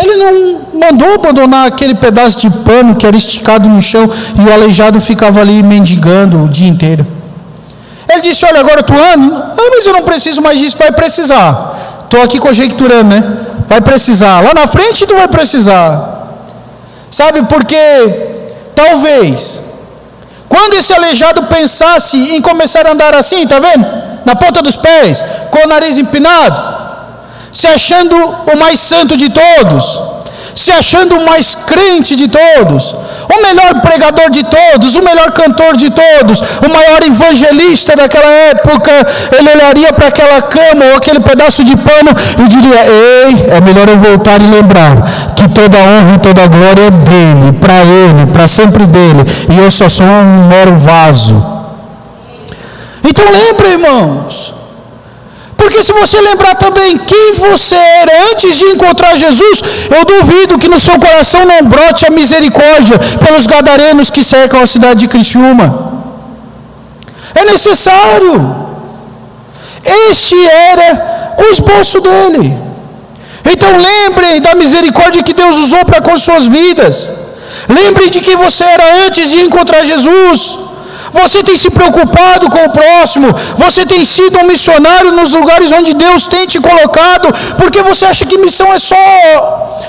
Ele não mandou abandonar aquele pedaço de pano que era esticado no chão e o aleijado ficava ali mendigando o dia inteiro. Ele disse: Olha, agora tu anda. Ah, mas eu não preciso mais disso. Vai precisar. Estou aqui conjecturando, né? Vai precisar. Lá na frente tu vai precisar. Sabe por quê? Talvez. Quando esse aleijado pensasse em começar a andar assim, tá vendo? Na ponta dos pés, com o nariz empinado, se achando o mais santo de todos se achando o mais crente de todos, o melhor pregador de todos, o melhor cantor de todos, o maior evangelista daquela época, ele olharia para aquela cama ou aquele pedaço de pano e diria: Ei, é melhor eu voltar e lembrar que toda honra e toda glória é dele, para ele, para sempre dele, e eu só sou um mero vaso. Então lembre, irmãos, porque se você lembrar também quem você era antes de encontrar Jesus, eu duvido que no seu coração não brote a misericórdia pelos gadarenos que cercam a cidade de Criciúma. É necessário. Este era o esboço dele. Então lembrem da misericórdia que Deus usou para com suas vidas. Lembrem de quem você era antes de encontrar Jesus. Você tem se preocupado com o próximo. Você tem sido um missionário nos lugares onde Deus tem te colocado. Porque você acha que missão é só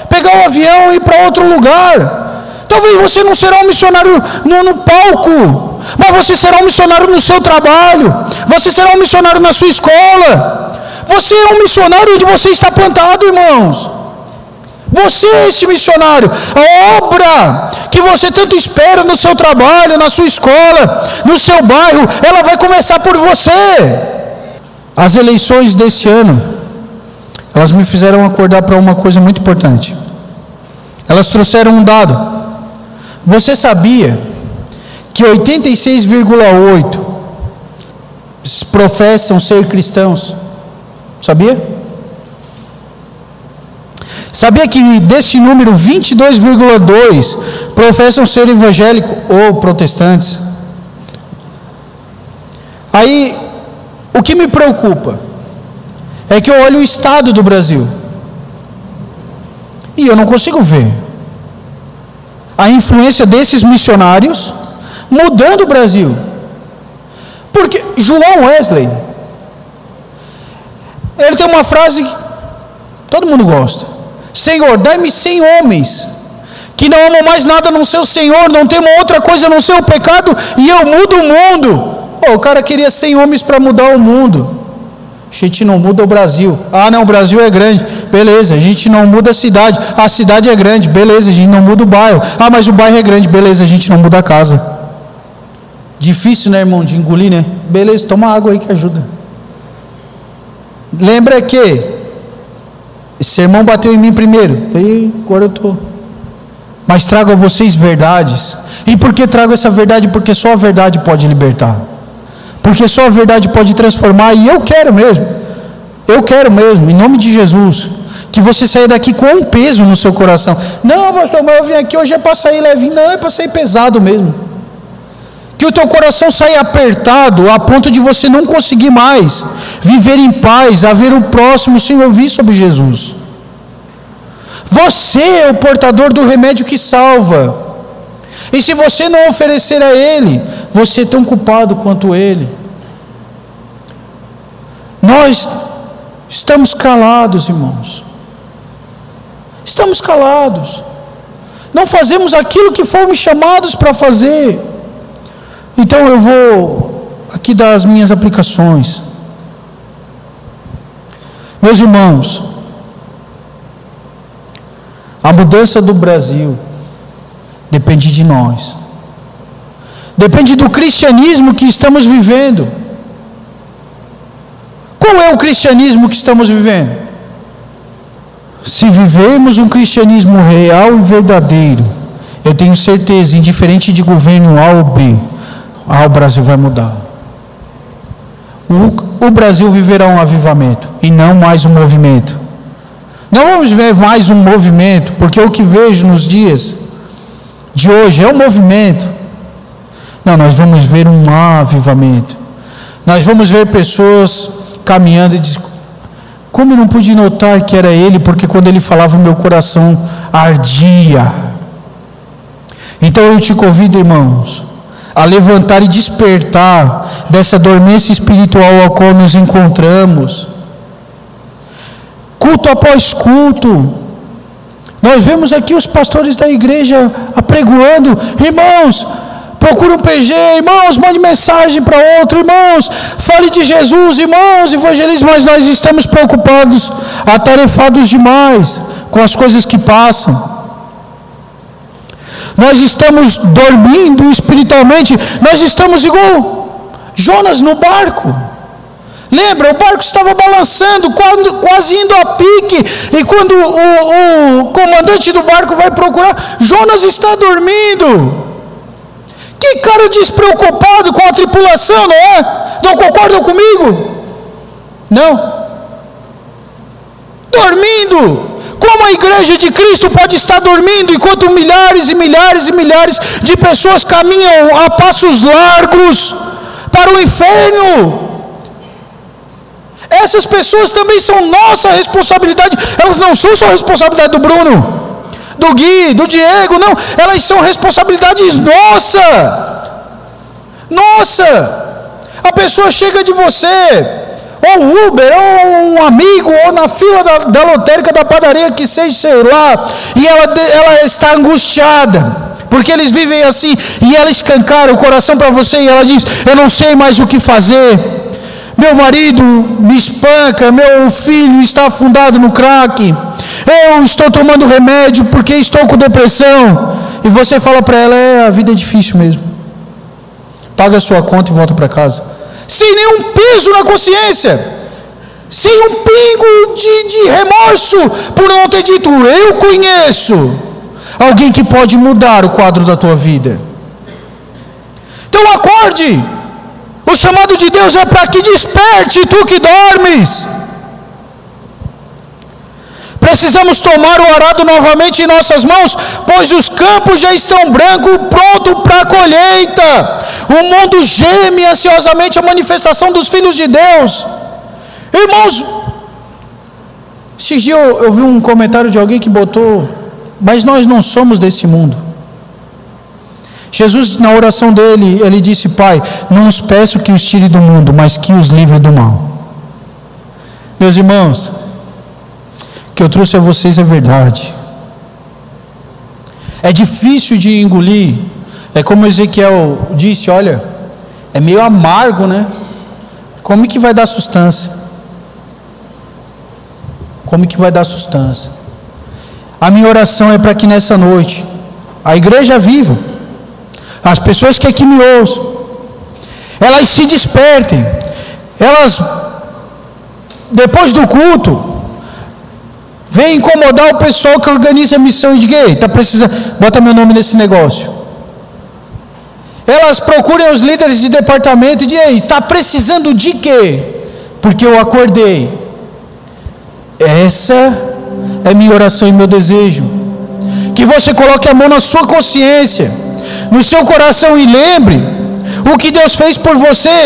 pegar um avião e ir para outro lugar. Talvez você não será um missionário no, no palco, mas você será um missionário no seu trabalho. Você será um missionário na sua escola. Você é um missionário onde você está plantado, irmãos. Você é esse missionário. A obra que você tanto espera no seu trabalho, na sua escola, no seu bairro, ela vai começar por você. As eleições desse ano, elas me fizeram acordar para uma coisa muito importante. Elas trouxeram um dado. Você sabia que 86,8 professam ser cristãos? Sabia? Sabia que desse número 22,2 professam ser evangélico ou protestantes? Aí, o que me preocupa é que eu olho o estado do Brasil e eu não consigo ver a influência desses missionários mudando o Brasil. Porque João Wesley, ele tem uma frase que todo mundo gosta. Senhor, dai-me cem homens que não amam mais nada no seu Senhor, não temam outra coisa no seu pecado, e eu mudo o mundo. Oh, o cara queria cem homens para mudar o mundo. A gente não muda o Brasil. Ah, não, o Brasil é grande. Beleza, a gente não muda a cidade. A cidade é grande. Beleza, a gente não muda o bairro. Ah, mas o bairro é grande. Beleza, a gente não muda a casa. Difícil, né, irmão, de engolir, né? Beleza, toma água aí que ajuda. Lembra que esse sermão bateu em mim primeiro, e agora eu estou. Mas trago a vocês verdades. E por que trago essa verdade? Porque só a verdade pode libertar. Porque só a verdade pode transformar. E eu quero mesmo. Eu quero mesmo, em nome de Jesus. Que você saia daqui com um peso no seu coração. Não, pastor, mas eu vim aqui hoje é para sair levinho. Não, é para sair pesado mesmo. Que o teu coração saia apertado a ponto de você não conseguir mais viver em paz, a ver o próximo sem ouvir sobre Jesus. Você é o portador do remédio que salva. E se você não oferecer a Ele, você é tão culpado quanto Ele. Nós estamos calados, irmãos. Estamos calados. Não fazemos aquilo que fomos chamados para fazer. Então eu vou aqui dar as minhas aplicações. Meus irmãos, a mudança do Brasil Depende de nós. Depende do cristianismo que estamos vivendo. Qual é o cristianismo que estamos vivendo? Se vivermos um cristianismo real e verdadeiro, eu tenho certeza, indiferente de governo A ou B, ah, o Brasil vai mudar. O, o Brasil viverá um avivamento e não mais um movimento. Não vamos ver mais um movimento, porque o que vejo nos dias de hoje é um movimento. Não, nós vamos ver um avivamento. Nós vamos ver pessoas caminhando e dizendo: Como eu não pude notar que era ele, porque quando ele falava, meu coração ardia. Então eu te convido, irmãos, a levantar e despertar dessa dormência espiritual ao qual nos encontramos. Culto após culto. Nós vemos aqui os pastores da igreja apregoando, irmãos, procura um PG, irmãos, mande mensagem para outro, irmãos, fale de Jesus, irmãos, evangelismo, mas nós estamos preocupados, atarefados demais com as coisas que passam. Nós estamos dormindo espiritualmente, nós estamos igual Jonas no barco. Lembra, o barco estava balançando, quase, indo a pique, e quando o, o comandante do barco vai procurar, Jonas está dormindo. Que cara despreocupado com a tripulação, não é? Não concordam comigo? Não. Dormindo. Como a igreja de Cristo pode estar dormindo enquanto milhares e milhares e milhares de pessoas caminham a passos largos para o inferno? Essas pessoas também são nossa responsabilidade, elas não são só responsabilidade do Bruno, do Gui, do Diego, não, elas são responsabilidades nossa. Nossa! A pessoa chega de você, ou Uber, ou um amigo, ou na fila da, da lotérica da padaria, que seja, sei lá, e ela, ela está angustiada, porque eles vivem assim, e ela escancara o coração para você, e ela diz: Eu não sei mais o que fazer. Meu marido me espanca, meu filho está afundado no crack, eu estou tomando remédio porque estou com depressão. E você fala para ela: É, a vida é difícil mesmo. Paga a sua conta e volta para casa sem nenhum peso na consciência, sem um pingo de, de remorso por não ter dito: Eu conheço alguém que pode mudar o quadro da tua vida. Então acorde, o chamado de Deus é para que desperte tu que dormes. Precisamos tomar o arado novamente em nossas mãos, pois os campos já estão brancos, pronto para a colheita. O mundo geme ansiosamente a manifestação dos filhos de Deus. Irmãos, esses dias eu, eu vi um comentário de alguém que botou, mas nós não somos desse mundo. Jesus, na oração dele, ele disse: Pai, não os peço que os tire do mundo, mas que os livre do mal. Meus irmãos, que eu trouxe a vocês é verdade. É difícil de engolir. É como Ezequiel disse: olha, é meio amargo, né? Como que vai dar sustância? Como que vai dar sustância? A minha oração é para que nessa noite, a igreja viva, as pessoas que aqui me ouçam, elas se despertem, elas, depois do culto, Vem incomodar o pessoal que organiza a missão e diga, ei, está precisando, bota meu nome nesse negócio. Elas procuram os líderes de departamento e dizem, está precisando de quê? Porque eu acordei. Essa é minha oração e meu desejo. Que você coloque a mão na sua consciência, no seu coração e lembre o que Deus fez por você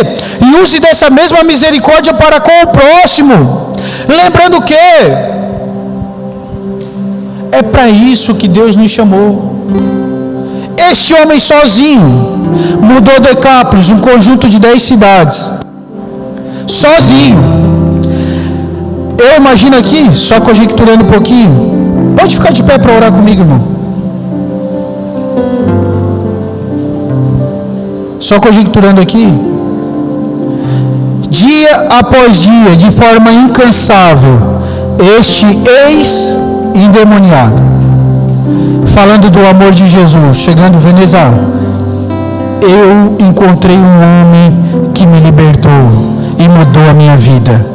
e use dessa mesma misericórdia para com o próximo. Lembrando que é para isso que Deus nos chamou. Este homem sozinho mudou Decápolis, um conjunto de dez cidades. Sozinho. Eu imagino aqui, só conjecturando um pouquinho. Pode ficar de pé para orar comigo, irmão. Só conjecturando aqui. Dia após dia, de forma incansável, este ex endemoniado falando do amor de Jesus, chegando Veneza, eu encontrei um homem que me libertou e mudou a minha vida.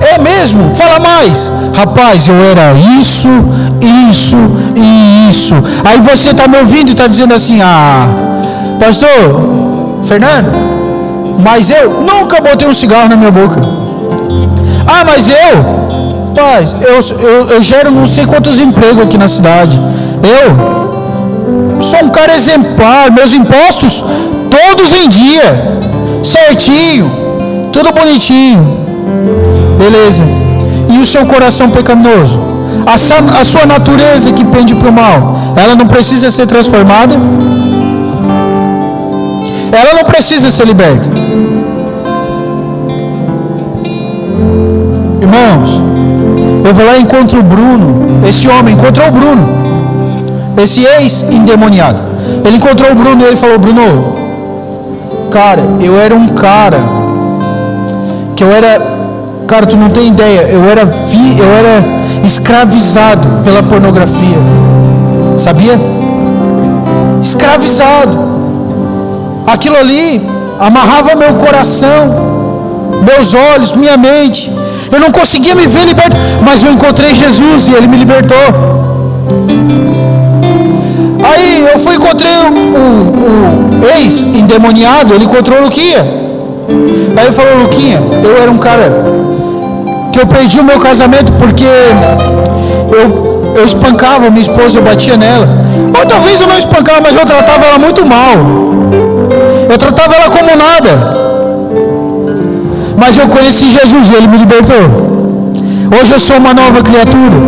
É mesmo? Fala mais. Rapaz, eu era isso, isso e isso. Aí você está me ouvindo e está dizendo assim: Ah, pastor Fernando, mas eu nunca botei um cigarro na minha boca. Ah, mas eu, paz, eu, eu, eu gero não sei quantos empregos aqui na cidade. Eu sou um cara exemplar, meus impostos todos em dia, certinho, tudo bonitinho. Beleza. E o seu coração pecaminoso? A, a sua natureza que pende para o mal, ela não precisa ser transformada? Ela não precisa ser liberta. Irmãos, eu vou lá e encontro o Bruno. Esse homem encontrou o Bruno. Esse ex-endemoniado. Ele encontrou o Bruno e ele falou: Bruno, cara, eu era um cara que eu era, cara, tu não tem ideia, eu era vi, eu era escravizado pela pornografia. Sabia? Escravizado. Aquilo ali amarrava meu coração, meus olhos, minha mente. Eu não conseguia me ver liberto, mas eu encontrei Jesus e Ele me libertou. Aí eu fui encontrei o, ex-endemoniado, ele encontrou Luquinha. Aí ele falou, Luquinha, eu era um cara que eu perdi o meu casamento porque eu, eu espancava minha esposa, eu batia nela. Ou talvez eu não espancava, mas eu tratava ela muito mal. Eu tratava ela como nada. Mas eu conheci Jesus e ele me libertou. Hoje eu sou uma nova criatura.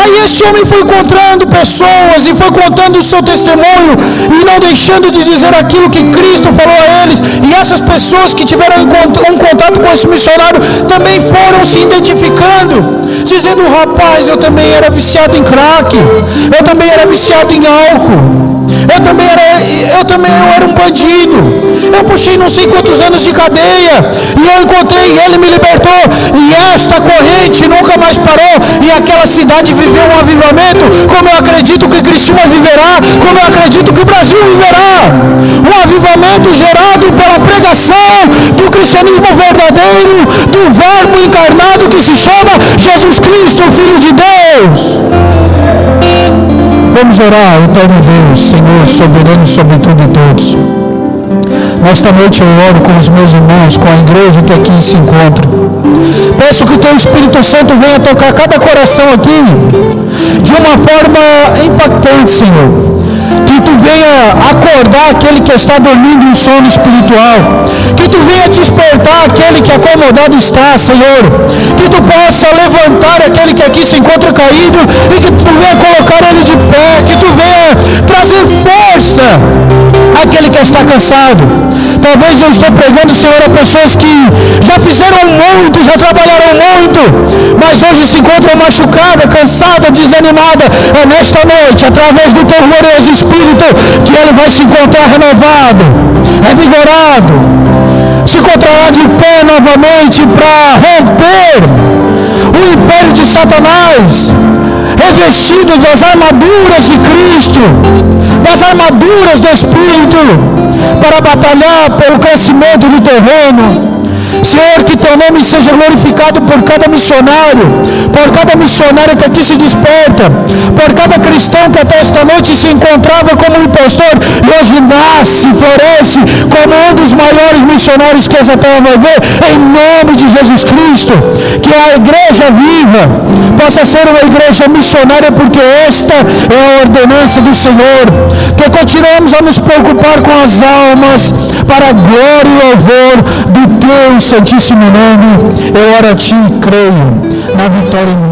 Aí esse homem foi encontrando pessoas e foi contando o seu testemunho e não deixando de dizer aquilo que Cristo falou a eles. E essas pessoas que tiveram um contato com esse missionário também foram se identificando, dizendo: rapaz, eu também era viciado em crack, eu também era viciado em álcool. Eu também era, eu também eu era um bandido. Eu puxei não sei quantos anos de cadeia. E eu encontrei, ele me libertou. E esta corrente nunca mais parou. E aquela cidade viveu um avivamento. Como eu acredito que Criciúma viverá. Como eu acredito que o Brasil viverá. Um avivamento gerado pela pregação do cristianismo verdadeiro. Do verbo encarnado que se chama Jesus Cristo, Filho de Deus. Vamos orar, eterno Deus, Senhor, soberano sobre tudo e todos. Nesta noite eu oro com os meus irmãos, com a igreja que aqui se encontra. Peço que o Teu Espírito Santo venha tocar cada coração aqui de uma forma impactante, Senhor que tu venha acordar aquele que está dormindo em sono espiritual, que tu venha despertar aquele que acomodado está, Senhor, que tu possa levantar aquele que aqui se encontra caído e que tu venha colocar ele de pé, que tu venha trazer força àquele que está cansado. Talvez eu estou pregando, Senhor, a pessoas que já fizeram muito, já trabalharam muito, mas hoje se encontram machucada, cansada, desanimada. É nesta noite, através do teu glorioso Espírito, que ele vai se encontrar renovado, revigorado, se encontrará de pé novamente para romper o império de Satanás, revestido das armaduras de Cristo, das armaduras do Espírito, para batalhar pelo crescimento do terreno Senhor, que teu nome seja glorificado por cada missionário, por cada missionária que aqui se desperta, por cada cristão que até esta noite se encontrava como impostor e hoje nasce, floresce como um dos maiores missionários que essa terra vai ver, em nome de Jesus Cristo. Que a igreja viva possa ser uma igreja missionária, porque esta é a ordenança do Senhor. Que continuemos a nos preocupar com as almas, para a glória e louvor do teu santíssimo nome. Eu oro a ti e creio na vitória